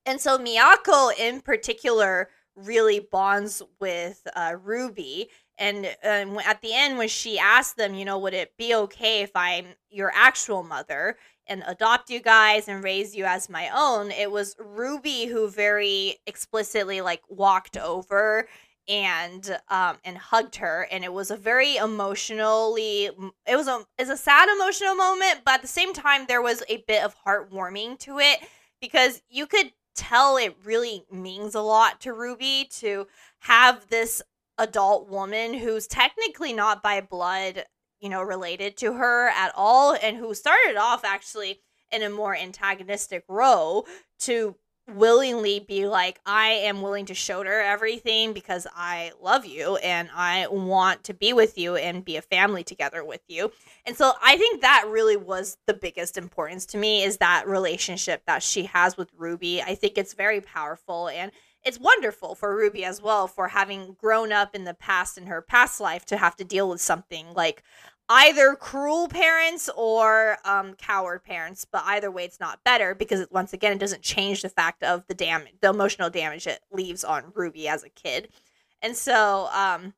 and so miyako in particular really bonds with uh, ruby. And um, at the end when she asked them you know would it be okay if i'm your actual mother and adopt you guys and raise you as my own? It was ruby who very explicitly like walked over and um and hugged her. And it was a very emotionally it was a it's a sad emotional moment but at the same time there was a bit of heartwarming to it because you could tell it really means a lot to Ruby to have this adult woman who's technically not by blood you know related to her at all and who started off actually in a more antagonistic role to willingly be like, I am willing to shoulder everything because I love you and I want to be with you and be a family together with you. And so I think that really was the biggest importance to me is that relationship that she has with Ruby. I think it's very powerful and it's wonderful for Ruby as well for having grown up in the past in her past life to have to deal with something like either cruel parents or um, coward parents but either way it's not better because it, once again it doesn't change the fact of the damage the emotional damage it leaves on ruby as a kid. And so um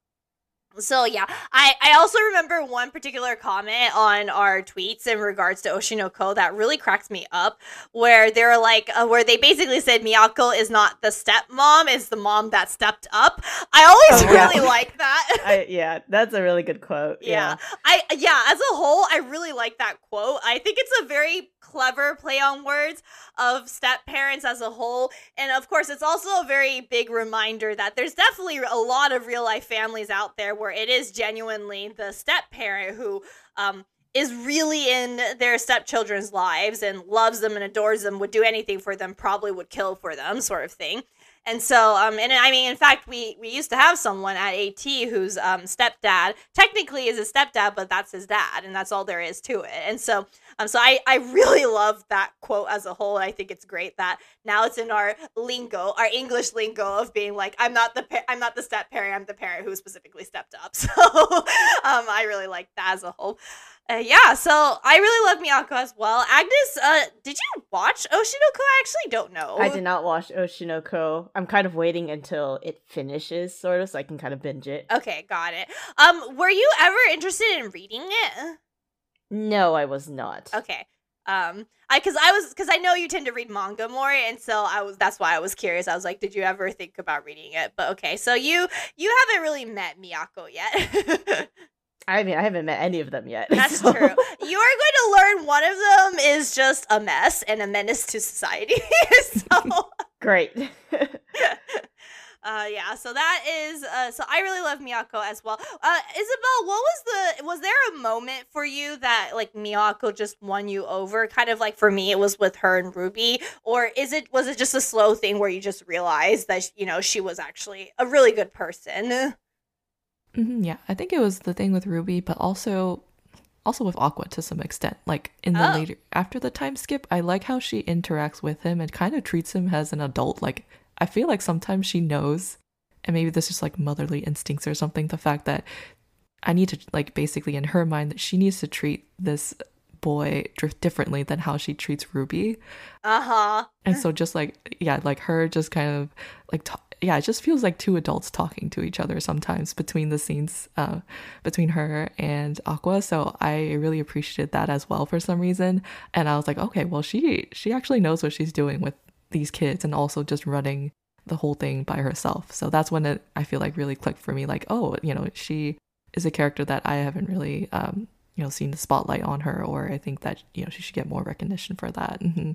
so yeah, I I also remember one particular comment on our tweets in regards to Oshi no Ko that really cracks me up, where they're like, uh, where they basically said Miyako is not the stepmom, is the mom that stepped up. I always oh, really yeah. like that. I, yeah, that's a really good quote. Yeah. yeah, I yeah, as a whole, I really like that quote. I think it's a very clever play on words of step parents as a whole. And of course, it's also a very big reminder that there's definitely a lot of real life families out there where it is genuinely the step parent who um, is really in their stepchildren's lives and loves them and adores them, would do anything for them, probably would kill for them, sort of thing. And so, um, and I mean, in fact, we we used to have someone at AT whose um, stepdad technically is a stepdad, but that's his dad, and that's all there is to it. And so, um, so I I really love that quote as a whole. I think it's great that now it's in our lingo, our English lingo of being like, I'm not the pa- I'm not the step parent, I'm the parent who specifically stepped up. So, um, I really like that as a whole. Uh, yeah, so I really love Miyako as well. Agnes, uh, did you watch Oshi no Ko? I actually don't know. I did not watch Oshi no Ko. I'm kind of waiting until it finishes, sort of, so I can kind of binge it. Okay, got it. Um, were you ever interested in reading it? No, I was not. Okay. Um, I because I was because I know you tend to read manga more, and so I was that's why I was curious. I was like, did you ever think about reading it? But okay, so you you haven't really met Miyako yet. I mean, I haven't met any of them yet. That's so. true. You are going to learn one of them is just a mess and a menace to society. so great. Uh yeah, so that is uh so I really love Miyako as well. Uh Isabel, what was the was there a moment for you that like Miyako just won you over? Kind of like for me it was with her and Ruby or is it was it just a slow thing where you just realized that you know she was actually a really good person? Mm-hmm, yeah, I think it was the thing with Ruby, but also also with Aqua to some extent. Like in the Oh. later after the time skip, I like how she interacts with him and kind of treats him as an adult. Like I feel like sometimes she knows, and maybe this is like motherly instincts or something. The fact that I need to like basically in her mind that she needs to treat this boy differently than how she treats Ruby. Uh-huh. And so just like yeah, like her just kind of like ta- yeah, it just feels like two adults talking to each other sometimes between the scenes uh between her and Aqua. So I really appreciated that as well for some reason. And I was like, okay, well she she actually knows what she's doing with these kids and also just running the whole thing by herself. So that's when it I feel like really clicked for me like, oh, you know, she is a character that I haven't really um you know seen the spotlight on her or I think that you know she should get more recognition for that. hmm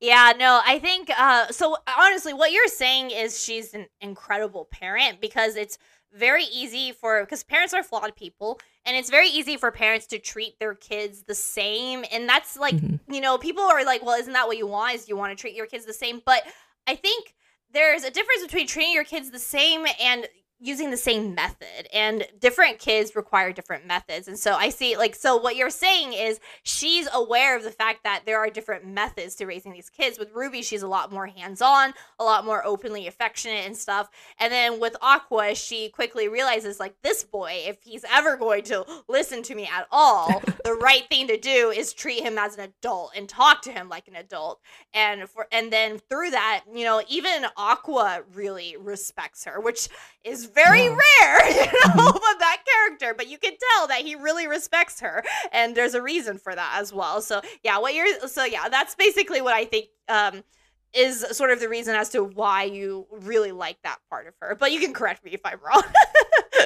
Yeah, no, I think uh so honestly what you're saying is she's an incredible parent because it's very easy for because parents are flawed people and it's very easy for parents to treat their kids the same and that's like Mhm. you know people are like well isn't that what you want is you want to treat your kids the same but i think there's a difference between treating your kids the same and using the same method and different kids require different methods. And so i see like so what you're saying is she's aware of the fact that there are different methods to raising these kids. With ruby she's a lot more hands-on a lot more openly affectionate and stuff. And then with aqua she quickly realizes like this boy if he's ever going to listen to me at all the right thing to do is treat him as an adult and talk to him like an adult. And for and then through that you know even aqua really respects her which is very Yeah. rare you know of that character but you can tell that he really respects her and there's a reason for that as well so yeah what you're so yeah that's basically what i think um is sort of the reason as to why you really like that part of her but you can correct me if i'm wrong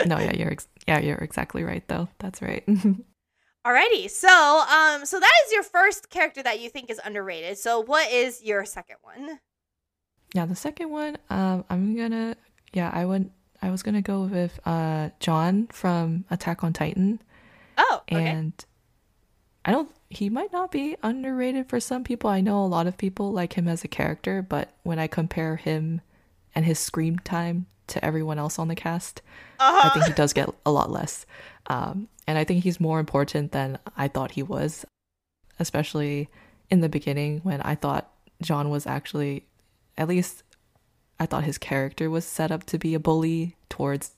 no, yeah, you're ex- yeah, you're exactly right though. That's right. Alrighty, so um, so that is your first character that you think is underrated. So what is your second one? yeah, the second one, um, I'm gonna yeah, I went I was gonna go with uh Jean from Attack on Titan, Oh, okay. and I don't. He might not be underrated for some people. I know a lot of people like him as a character, but when I compare him and his screen time to everyone else on the cast, I uh-huh. think he does get a lot less. Um, and I think he's more important than I thought he was, especially in the beginning when I thought Jean was actually, at least I thought his character was set up to be a bully towards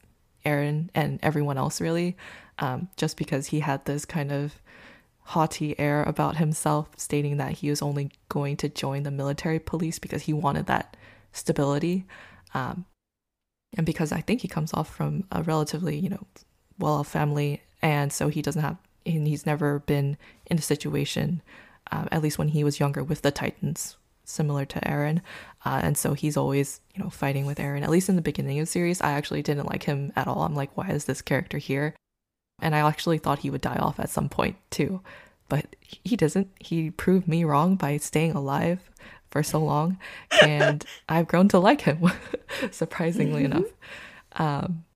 Eren and everyone else, really, um, just because he had this kind of haughty air about himself, stating that he was only going to join the military police because he wanted that stability. Um, and because I think he comes off from a relatively, you know, well-off family, and so he doesn't have, and he's never been in a situation, um, at least when he was younger, with the Titans, similar to Eren, uh, and so he's always, you know, fighting with Eren. At least in the beginning of the series, I actually didn't like him at all. I'm like, why is this character here? And I actually thought he would die off at some point too, but he doesn't. He proved me wrong by staying alive for so long, and I've grown to like him, surprisingly enough. Um,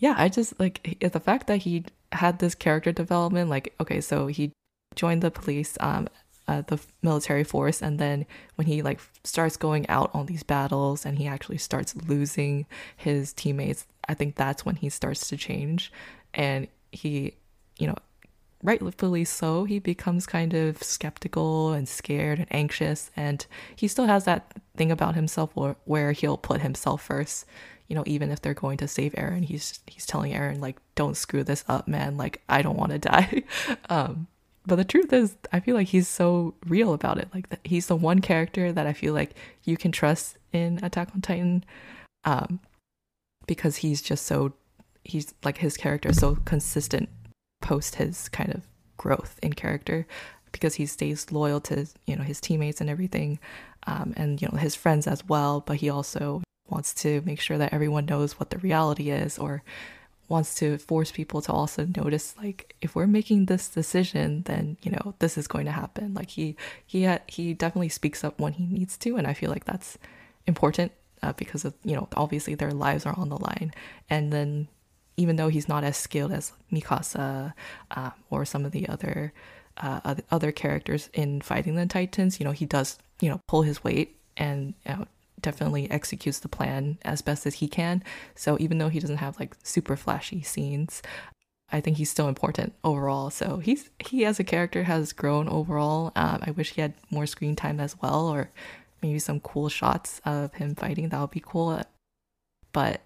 yeah, I just like the fact that he had this character development. Like, okay, so he joined the police, um, uh, the military force, and then when he like starts going out on these battles and he actually starts losing his teammates, I think that's when he starts to change, and he, you know, rightfully so, he becomes kind of skeptical and scared and anxious. And he still has that thing about himself where, where he'll put himself first. you know, even if they're going to save eren he's he's telling eren like, "Don't screw this up, man. Like, I don't want to die." um, but the truth is, I feel like he's so real about it. Like, he's the one character that I feel like you can trust in Attack on Titan, um, because he's just so he's like his character is so consistent post his kind of growth in character because he stays loyal to you know his teammates and everything um, and you know his friends as well but he also wants to make sure that everyone knows what the reality is or wants to force people to also notice like if we're making this decision then you know this is going to happen. Like he he ha- he definitely speaks up when he needs to and i feel like that's important uh, because of you know obviously their lives are on the line. And then even though he's not as skilled as mikasa uh, or some of the other uh, other characters in fighting the titans you know he does you know pull his weight and you know, definitely executes the plan as best as he can. So even though he doesn't have like super flashy scenes, I think he's still important overall. So he's he as a character has grown overall. Um, I wish he had more screen time as well, or maybe some cool shots of him fighting. That would be cool. But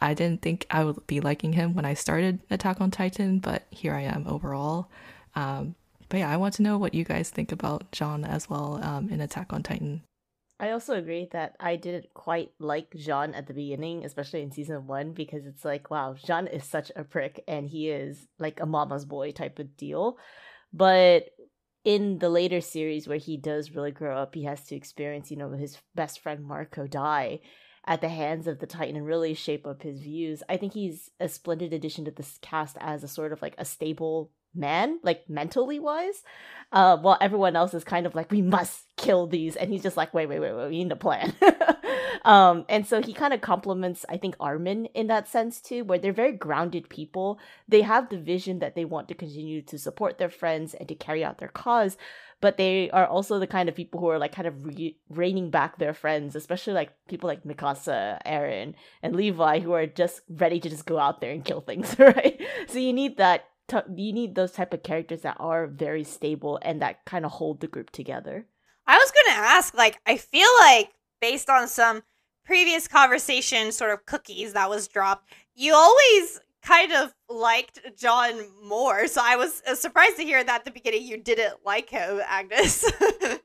I didn't think I would be liking him when I started Attack on Titan, but here I am overall. Um, but yeah, I want to know what you guys think about Jean as well um, in Attack on Titan. I also agree that I didn't quite like Jean at the beginning, especially in season one, because it's like, wow, Jean is such a prick and he is like a mama's boy type of deal. But in the later series where he does really grow up, he has to experience, you know, his best friend Marco die at the hands of the Titan and really shape up his views. I think he's a splendid addition to this cast as a sort of like a stable man, like mentally wise, uh, while everyone else is kind of like, we must kill these, and he's just like, wait, wait, wait, wait, we need a plan. um, and so he kind of complements, I think, Armin in that sense too, where they're very grounded people. They have the vision that they want to continue to support their friends and to carry out their cause, but they are also the kind of people who are like kind of re- reining back their friends, especially like people like Mikasa, Eren, and Levi, who are just ready to just go out there and kill things, right? So you need that t- you need those type of characters that are very stable and that kind of hold the group together. I was gonna ask, like, I feel like based on some previous conversation, sort of cookies that was dropped, you always kind of liked Jean more. So I was uh, surprised to hear that at the beginning you didn't like him, Agnes. uh,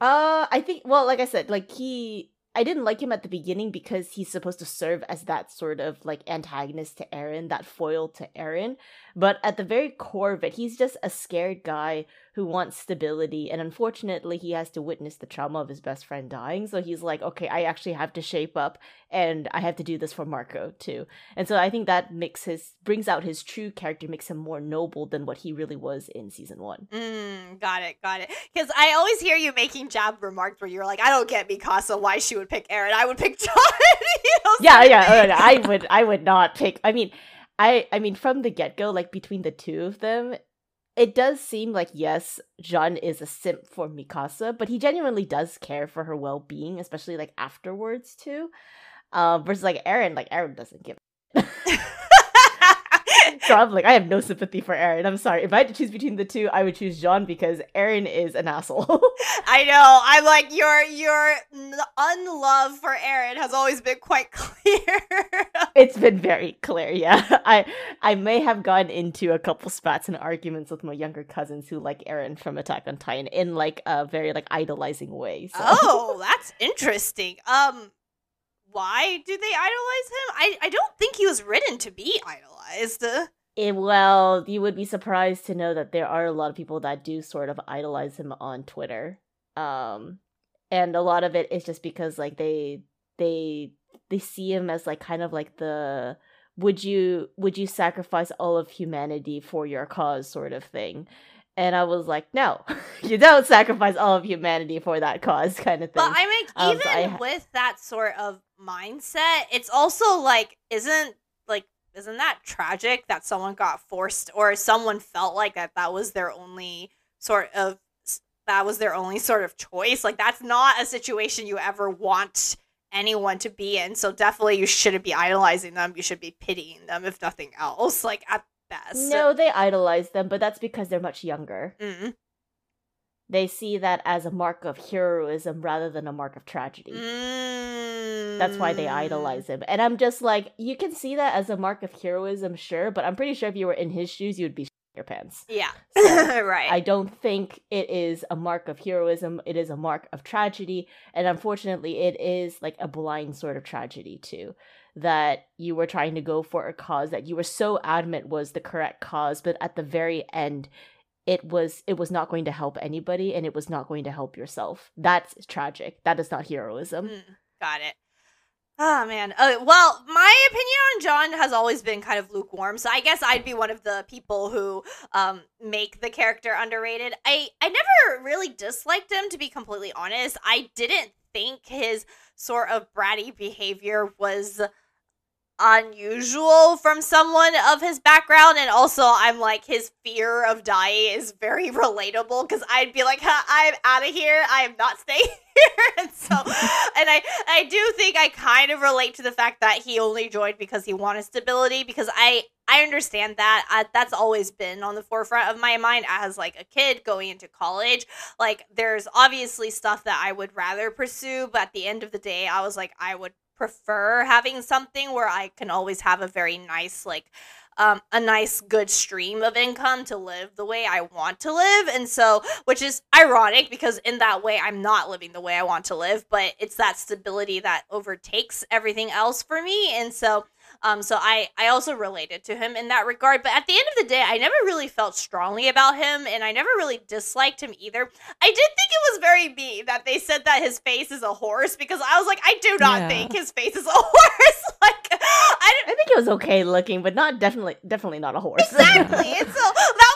I think. Well, like I said, like he I didn't like him at the beginning because he's supposed to serve as that sort of like antagonist to Eren, that foil to Eren. But at the very core of it, he's just a scared guy who wants stability. And unfortunately, he has to witness the trauma of his best friend dying. So he's like, okay, I actually have to shape up and I have to do this for Marco too. And so I think that makes his, brings out his true character, makes him more noble than what he really was in season one. Mm, got it, got it. Because I always hear you making jab remarks where you're like, I don't get Mikasa why she would pick Eren. I would pick Jean. you know, yeah, yeah. I would, I would not pick. I mean, I I mean from the get-go like between the two of them it does seem like yes Jean is a simp for Mikasa but he genuinely does care for her well-being especially like afterwards too. Uh, versus like Eren, like Eren doesn't give so I'm like, I have no sympathy for Eren. I'm sorry. If I had to choose between the two, I would choose Jean because Eren is an asshole. I know. I'm like your your unlove for Eren has always been quite clear. it's been very clear. Yeah, I I may have gone into a couple spats and arguments with my younger cousins who like Eren from Attack on Titan in like a very like idolizing way. So. Oh, that's interesting. Um, why do they idolize him? I I don't think he was written to be idolized. It, well, you would be surprised to know that there are a lot of people that do sort of idolize him on Twitter. Um and a lot of it is just because like they they they see him as like kind of like the would you would you sacrifice all of humanity for your cause sort of thing. And I was like, no, you don't sacrifice all of humanity for that cause, kind of thing. But I mean, um, even so I ha- with that sort of mindset, it's also like, isn't isn't that tragic that someone got forced or someone felt like that that was their only sort of that was their only sort of choice? Like that's not a situation you ever want anyone to be in so definitely you shouldn't be idolizing them you should be pitying them if nothing else like at best. No they idolize them but that's because they're much younger. Mm. They see that as a mark of heroism rather than a mark of tragedy. Mm. That's why they idolize him. And I'm just like, you can see that as a mark of heroism, sure, but I'm pretty sure if you were in his shoes, you'd be your pants. Yeah. So, right. I don't think it is a mark of heroism. It is a mark of tragedy. And unfortunately, it is like a blind sort of tragedy, too. That you were trying to go for a cause that you were so adamant was the correct cause, but at the very end, it was it was not going to help anybody and it was not going to help yourself. That's tragic. That is not heroism. Mm, got it. Oh man. Uh, well, my opinion on Jean has always been kind of lukewarm, so I guess I'd be one of the people who um, make the character underrated. I I never really disliked him, to be completely honest. I didn't think his sort of bratty behavior was unusual from someone of his background and also i'm like his fear of dying is very relatable because i'd be like i'm out of here. I am not staying here. And so and i i do think i kind of relate to the fact that he only joined because he wanted stability because i i understand that. I, that's always been on the forefront of my mind as like a kid going into college. Like there's obviously stuff that i would rather pursue but at the end of the day i was like i would prefer having something where I can always have a very nice like um, a nice good stream of income to live the way I want to live. And so, which is ironic because in that way, I'm not living the way I want to live, but it's that stability that overtakes everything else for me. And so, um, so I, I also related to him in that regard. But at the end of the day, I never really felt strongly about him and I never really disliked him either. I did think it was very mean that they said that his face is a horse because I was like, I do not Yeah. think his face is a horse. like, I I think it was okay looking, but not definitely definitely not a horse. exactly. so that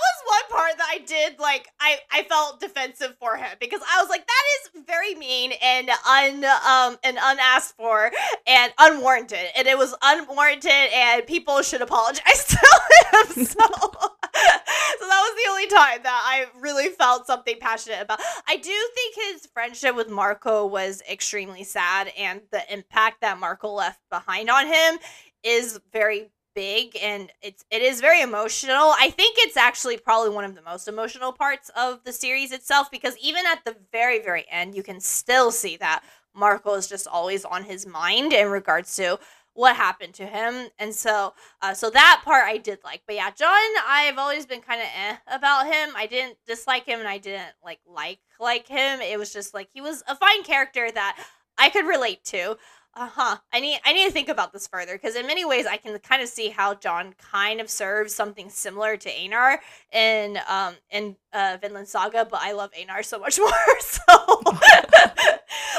part that I did like I I felt defensive for him because I was like that is very mean and un um and unasked for and unwarranted and it was unwarranted and people should apologize to him. So so that was the only time that I really felt something passionate about. I do think his friendship with Marco was extremely sad and the impact that Marco left behind on him is very big and it's it is very emotional. I think it's actually probably one of the most emotional parts of the series itself because even at the very very end you can still see that Marco is just always on his mind in regards to what happened to him. And so uh, so that part i did like. But yeah jean i've always been kind of eh about him. I didn't dislike him and i didn't like like like him. It was just like he was a fine character that i could relate to uh-huh i need i need to think about this further because in many ways i can kind of see how jean kind of serves something similar to Einar in um in uh vinland saga but i love Einar so much more so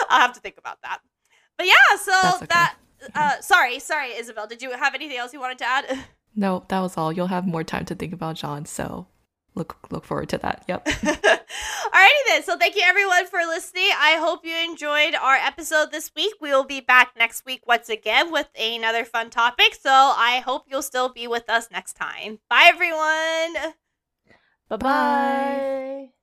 i'll have to think about that but yeah so okay. that uh sorry sorry isabel did you have anything else you wanted to add No, that was all. You'll have more time to think about Jean, so look look forward to that. Yep. Alrighty then. So thank you everyone for listening. I hope you enjoyed our episode this week. We will be back next week once again with another fun topic. So I hope you'll still be with us next time. Bye everyone. Bye bye.